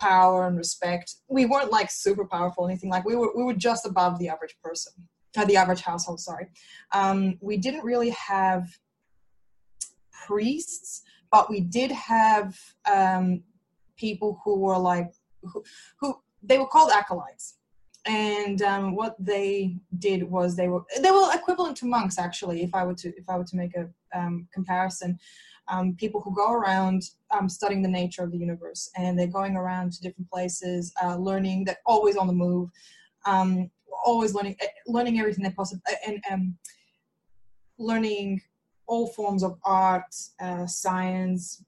power and respect. We weren't like super powerful or anything. Like we were, we were just above the average person, uh, the average household. Sorry, um, we didn't really have priests, but we did have um, people who were like who, who they were called acolytes. And um, what they did was they were they were equivalent to monks actually. If I were to if I were to make a um, comparison, um, people who go around um, studying the nature of the universe, and they're going around to different places, uh, learning. That always on the move, um, always learning, eh, learning everything they possibly, eh, and um, learning all forms of art, uh, science,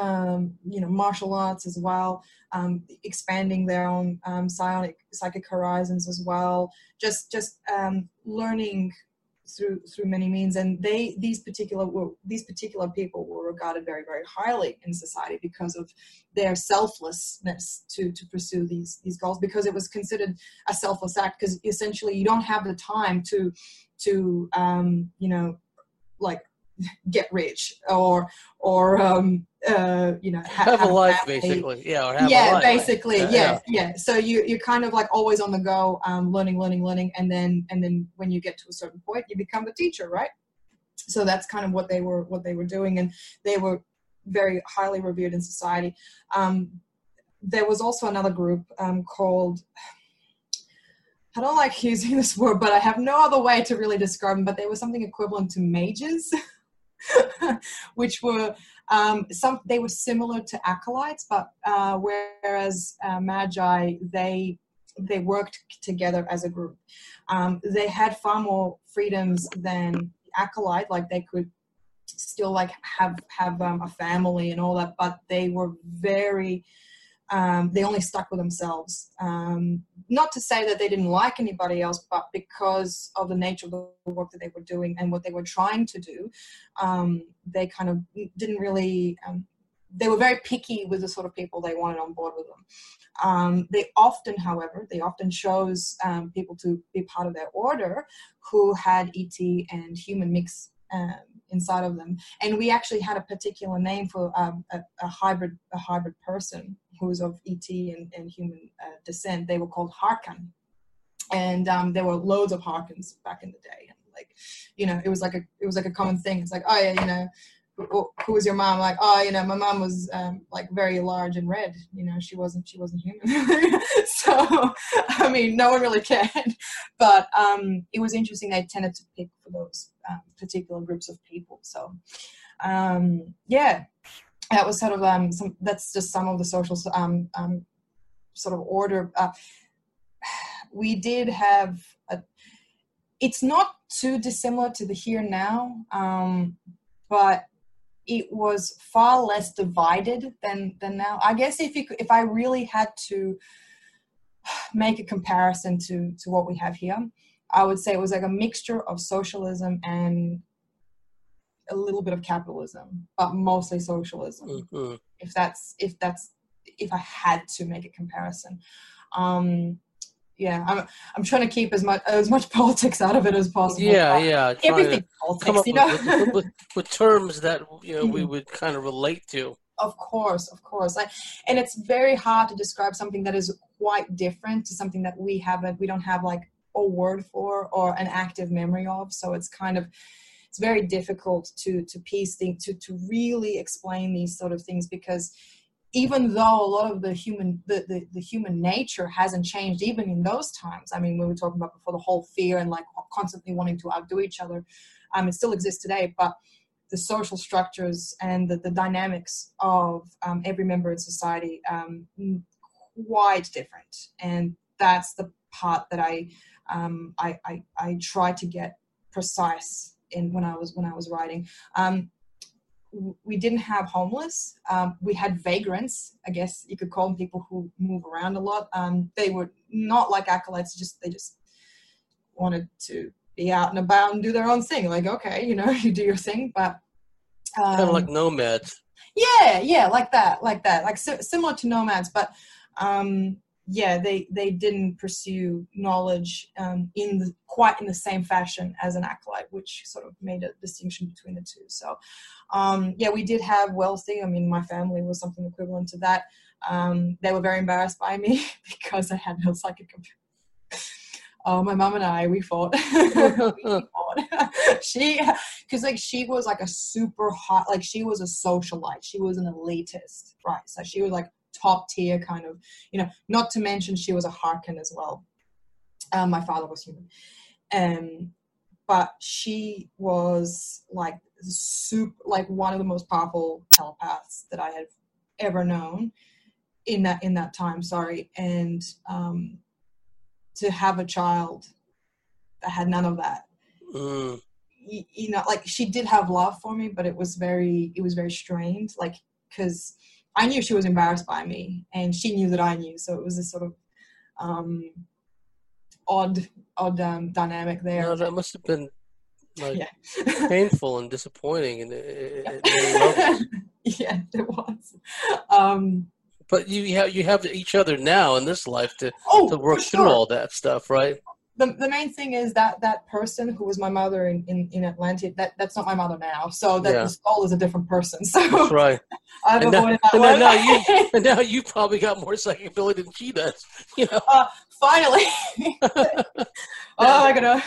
um, you know, martial arts as well, um, expanding their own um, psionic psychic horizons as well. Just just um, learning through through many means, and they these particular were, these particular people were regarded very very highly in society because of their selflessness to to pursue these these goals because it was considered a selfless act because essentially you don't have the time to to um, you know like get rich or or um, uh, you know ha- have, have, a life basically. Yeah yeah basically yeah, yeah, yeah. so you you're kind of like always on the go um, learning learning learning and then and then when you get to a certain point you become the teacher right? So that's kind of what they were what they were doing and they were very highly revered in society. Um, there was also another group um, called I don't like (laughs) using this word, but I have no other way to really describe them. But they were something equivalent to mages. (laughs) (laughs) which were um, some they were similar to acolytes, but uh, whereas uh, magi they they worked together as a group. Um, they had far more freedoms than acolyte, like they could still like have have um, a family and all that, but they were very um, they only stuck with themselves. Um, not to say that they didn't like anybody else, but because of the nature of the work that they were doing and what they were trying to do, um, they kind of didn't really. Um, they were very picky with the sort of people they wanted on board with them. Um, they often, however, they often chose um, people to be part of their order who had ET and human mix inside of them. And we actually had a particular name for a, a, hybrid a hybrid person who was of ET and, and human uh, descent. They were called Harkan, and um, there were loads of Harkans back in the day. And like, you know, it was like a it was like a common thing. It's like, oh yeah, you know. Who, who was your mom? Like, oh, you know, my mom was um, like very large and red. You know, she wasn't she wasn't human. (laughs) so, I mean, no one really cared. But um, it was interesting. They tended to pick for those um, particular groups of people. So, um, yeah, that was sort of um, some. That's just some of the social um, um, sort of order. Uh, we did have a. It's not too dissimilar to the here now, um, but it was far less divided than than now. I guess if you if I really had to make a comparison to to what we have here, I would say it was like a mixture of socialism and a little bit of capitalism, but mostly socialism. Mm-hmm. If that's if that's if I had to make a comparison. Um, yeah, I'm I'm trying to keep as much as much (laughs) politics out of it as possible. Yeah, yeah. Everything politics, you know, with, with, with, terms that you know we mm-hmm. would kind of relate to. Of course, of course, I, and it's very hard to describe something that is quite different to something that we haven't. We don't have like a word for or an active memory of. So it's kind of it's very difficult to to piece things to to really explain these sort of things because even though a lot of the human the, the, the, human nature hasn't changed even in those times i mean we were talking about before the whole fear and like constantly wanting to outdo each other um, it still exists today but the social structures and the, the dynamics of um, every member in society um, quite different. And that's the part that i um, I, I, I try to get precise in when I was when I was writing. Um, we didn't have homeless. Um, we had vagrants. I guess you could call them people who move around a lot. Um, they were not like acolytes. Just they just wanted to be out and about and do their own thing. Like okay, you know, (laughs) you do your thing, but kind of like um, nomads. Yeah, yeah, like that, like that, like si- similar to nomads, but um, yeah, they they didn't pursue knowledge um, in the, quite in the same fashion as an acolyte, which sort of made a distinction between the two. So, um, yeah, we did have wealthy. I mean, my family was something equivalent to that. Um, they were very embarrassed by me (laughs) because I had no psychic. Oh, my mom and I, we fought. (laughs) we fought. (laughs) she, because like she was like a super hot, like she was a socialite. She was an elitist, right? So she was like top tier kind of, you know, not to mention she was a Harkan as well. Um, my father was human. Um, but she was like super, like one of the most powerful telepaths that I have ever known in that in that time. Sorry, and um, to have a child that had none of that. Mm. You, you know, like she did have love for me, but it was very, it was very strained. Like, because I knew she was embarrassed by me, and she knew that I knew. So it was a sort of um, odd, odd um, dynamic there. No, that must have been like yeah. painful and disappointing, and it, it, it (laughs) yeah, it was. Um, but you have you have each other now in this life to oh, to work for through all that stuff, right? The, the main thing is that that person who was my mother in, in, in Atlanta, that, that's not my mother now. So that Yeah. the soul is a different person. (laughs) So That's right. I've And now- that one. now you- (laughs) And now you probably got more psychic ability than she does. You know, Finally. (laughs) oh my god.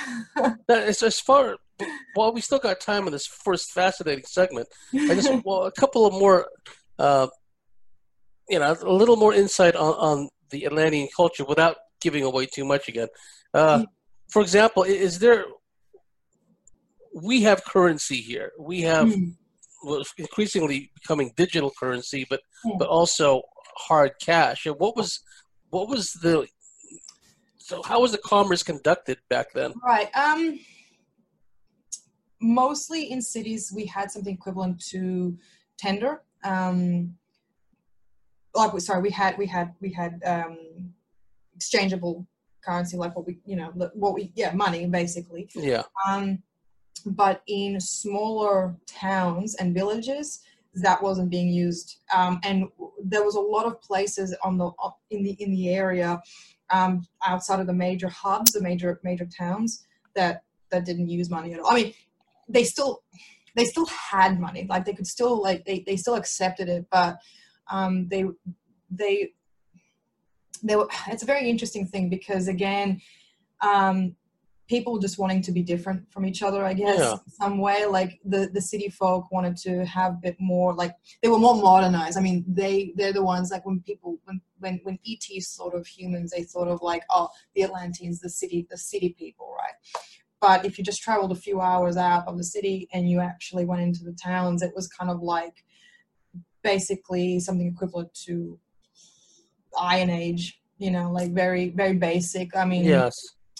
Now, as, as far while we still got time in this first fascinating segment, I just well a couple of more, uh, you know, a little more insight on, on the Atlantean culture without giving away too much again. Uh, for example, is there? We have currency here. We have Hmm. well, increasingly becoming digital currency, but Hmm. but also hard cash. And what was what was the so how was the commerce conducted back then? Right. Um mostly in cities we had something equivalent to tender. Um like sorry, we had we had we had um exchangeable currency like what we you know what we yeah money basically. Yeah, um, but in smaller towns and villages that wasn't being used. Um, and there was a lot of places on the in the in the area um, outside of the major hubs the major major towns that that didn't use money at all. I mean they still they still had money. Like they could still like they, they still accepted it but um, they they they were (sighs) it's a very interesting thing because again um, people just wanting to be different from each other i guess Yeah. some way. Like the the city folk wanted to have a bit more like they were more modernized. I mean they they're the ones like when people when when when et sort of humans they thought of like oh the atlanteans the city the city people right? But if you just traveled a few hours out of the city and you actually went into the towns it was kind of like basically something equivalent to iron age you know like very very basic i mean yes.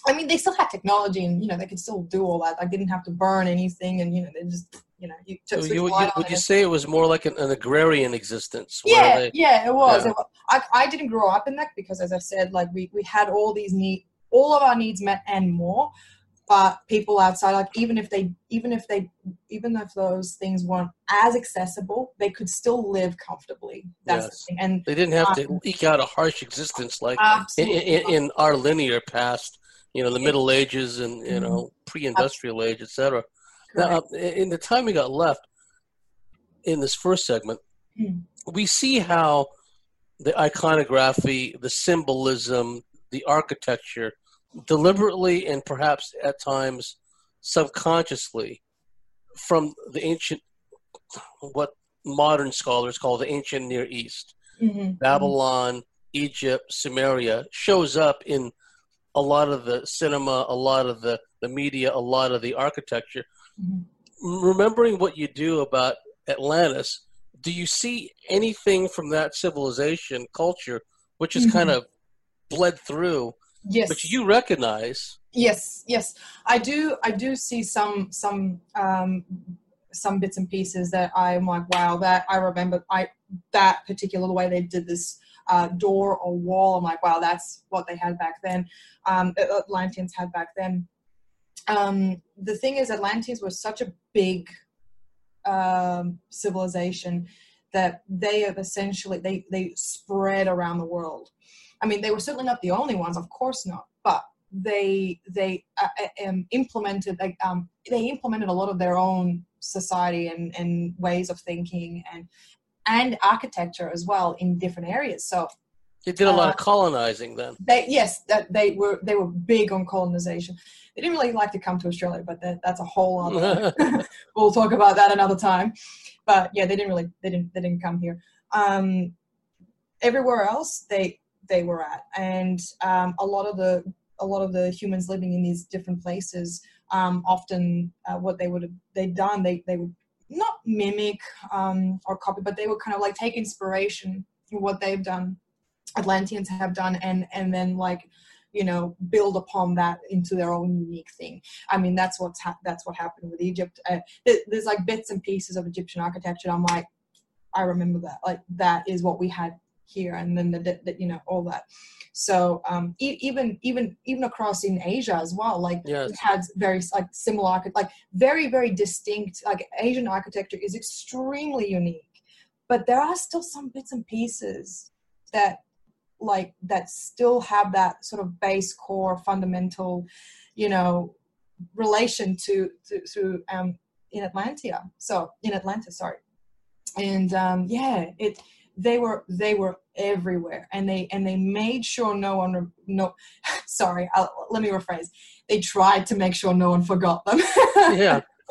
I mean, they still had technology, and you know, they could still do all that. Like, they didn't have to burn anything, and you know, they just, you know, you So took you, you, would you say it was more like an, an agrarian existence? Yeah, they- yeah, it was. Yeah. It wa- I, I didn't grow up in that because, as I said, like we we had all these need, all of our needs met and more. But people outside, like even if they, even if they, even if those things weren't as accessible, they could still live comfortably. That's Yes. the thing. And they didn't have to eke out a harsh existence like in, in, in our linear past, you know, the Middle Ages and you know pre-industrial age, etc. Now, uh, in the time we got left in this first segment, Hmm. we see how the iconography, the symbolism, the architecture, deliberately and perhaps at times subconsciously, from the ancient, what modern scholars call the ancient Near East, Mhm. Babylon, Egypt, Sumeria, shows up in a lot of the cinema, a lot of the, the media, a lot of the architecture. Mhm. Remembering what you do about Atlantis, do you see anything from that civilization culture which is kind of bled through, Yes. which you recognize? Yes, yes, I do. I do see some some um, some bits and pieces that I'm like, wow, that I remember. I that particular way they did this uh, door or wall. I'm like, wow, that's what they had back then. Um, At- Atlanteans had back then. Um, the thing is, Atlanteans were such a big um, civilization that they have essentially they they spread around the world. I mean, they were certainly not the only ones, of course not, but they they uh, uh, um, implemented like um, they implemented a lot of their own society and, and ways of thinking and and architecture as well in different areas. So They did a lot Uh, of colonizing then. they yes that they were they were big on colonization. They didn't really like to come to Australia, but that, that's a whole (laughs) other. (laughs) we'll talk about that another time. But yeah, they didn't really they didn't they didn't come here. Um, everywhere else they they were at, and um, a lot of the a lot of the humans living in these different places um, often uh, what they would have they'd done they they would not mimic um, or copy, but they would kind of like take inspiration from what they've done, Atlanteans have done, and and then like you know build upon that into their own unique thing. I mean that's what's ha- that's what happened with Egypt. Uh, there's like bits and pieces of Egyptian architecture. I'm like, I remember that. Like that is what we had here, and then the, the, the you know all that. So um, e- even even even across in Asia as well, like Yes. it has very like similar, archi- like very very distinct. Like Asian architecture is extremely unique, but there are still some bits and pieces that like that still have that sort of base core fundamental, you know, relation to to, to um, in Atlantia. So in Atlanta, sorry, and um, yeah, it they were they were everywhere and they and they made sure no one no (laughs) sorry I'll, let me rephrase they tried to make sure no one forgot them yeah. (laughs)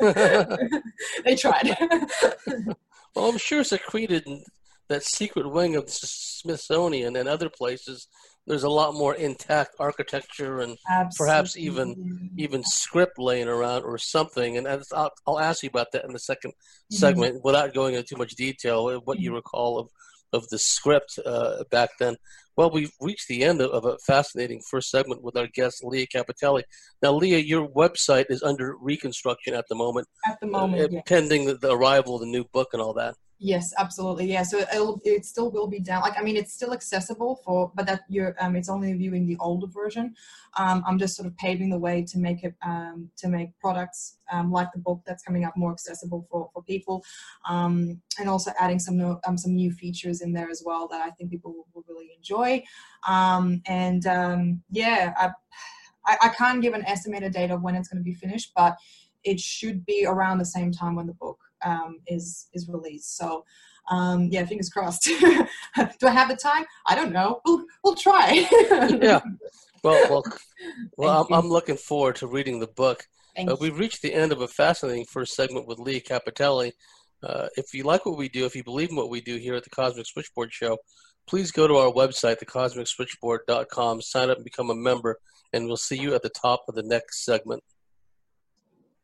they tried (laughs) Well, I'm sure secreted in that secret wing of the Smithsonian and other places. There's a lot more intact architecture and Perhaps even- even script laying around or something. And I'll, I'll ask you about that in the 2nd Mhm. segment without going into too much detail. uh, What you Mm-hmm. recall of of the script uh, back then. Well, we've reached the end of, of a fascinating first segment with our guest Lea Kapiteli. Now, Lea, your website is under reconstruction at the moment, at the uh, moment yes. pending the, the arrival of the new book and all that. Yes, absolutely. Yeah, so it'll it still will be down. Like I mean, it's still accessible for, but that you're um, it's only viewing the older version. Um, I'm just sort of paving the way to make it um, to make products um, like the book that's coming up more accessible for for people, um, and also adding some no, um, some new features in there as well that I think people will, will really enjoy. Um, and um, yeah, I, I I can't give an estimated date of when it's going to be finished, but it should be around the same time when the book um, is is released. So um, yeah, fingers crossed. (laughs) Do I have the time? I don't know. We'll we'll try. Yeah. (laughs) Well, well, (laughs) well I'm, I'm looking forward to reading the book. Uh, we've reached the end of a fascinating first segment with Lea Kapiteli. Uh, if you like what we do, if you believe in what we do here at the Cosmic Switchboard Show, please go to our website, thecosmicswitchboard.com, sign up and become a member, and we'll see you at the top of the next segment.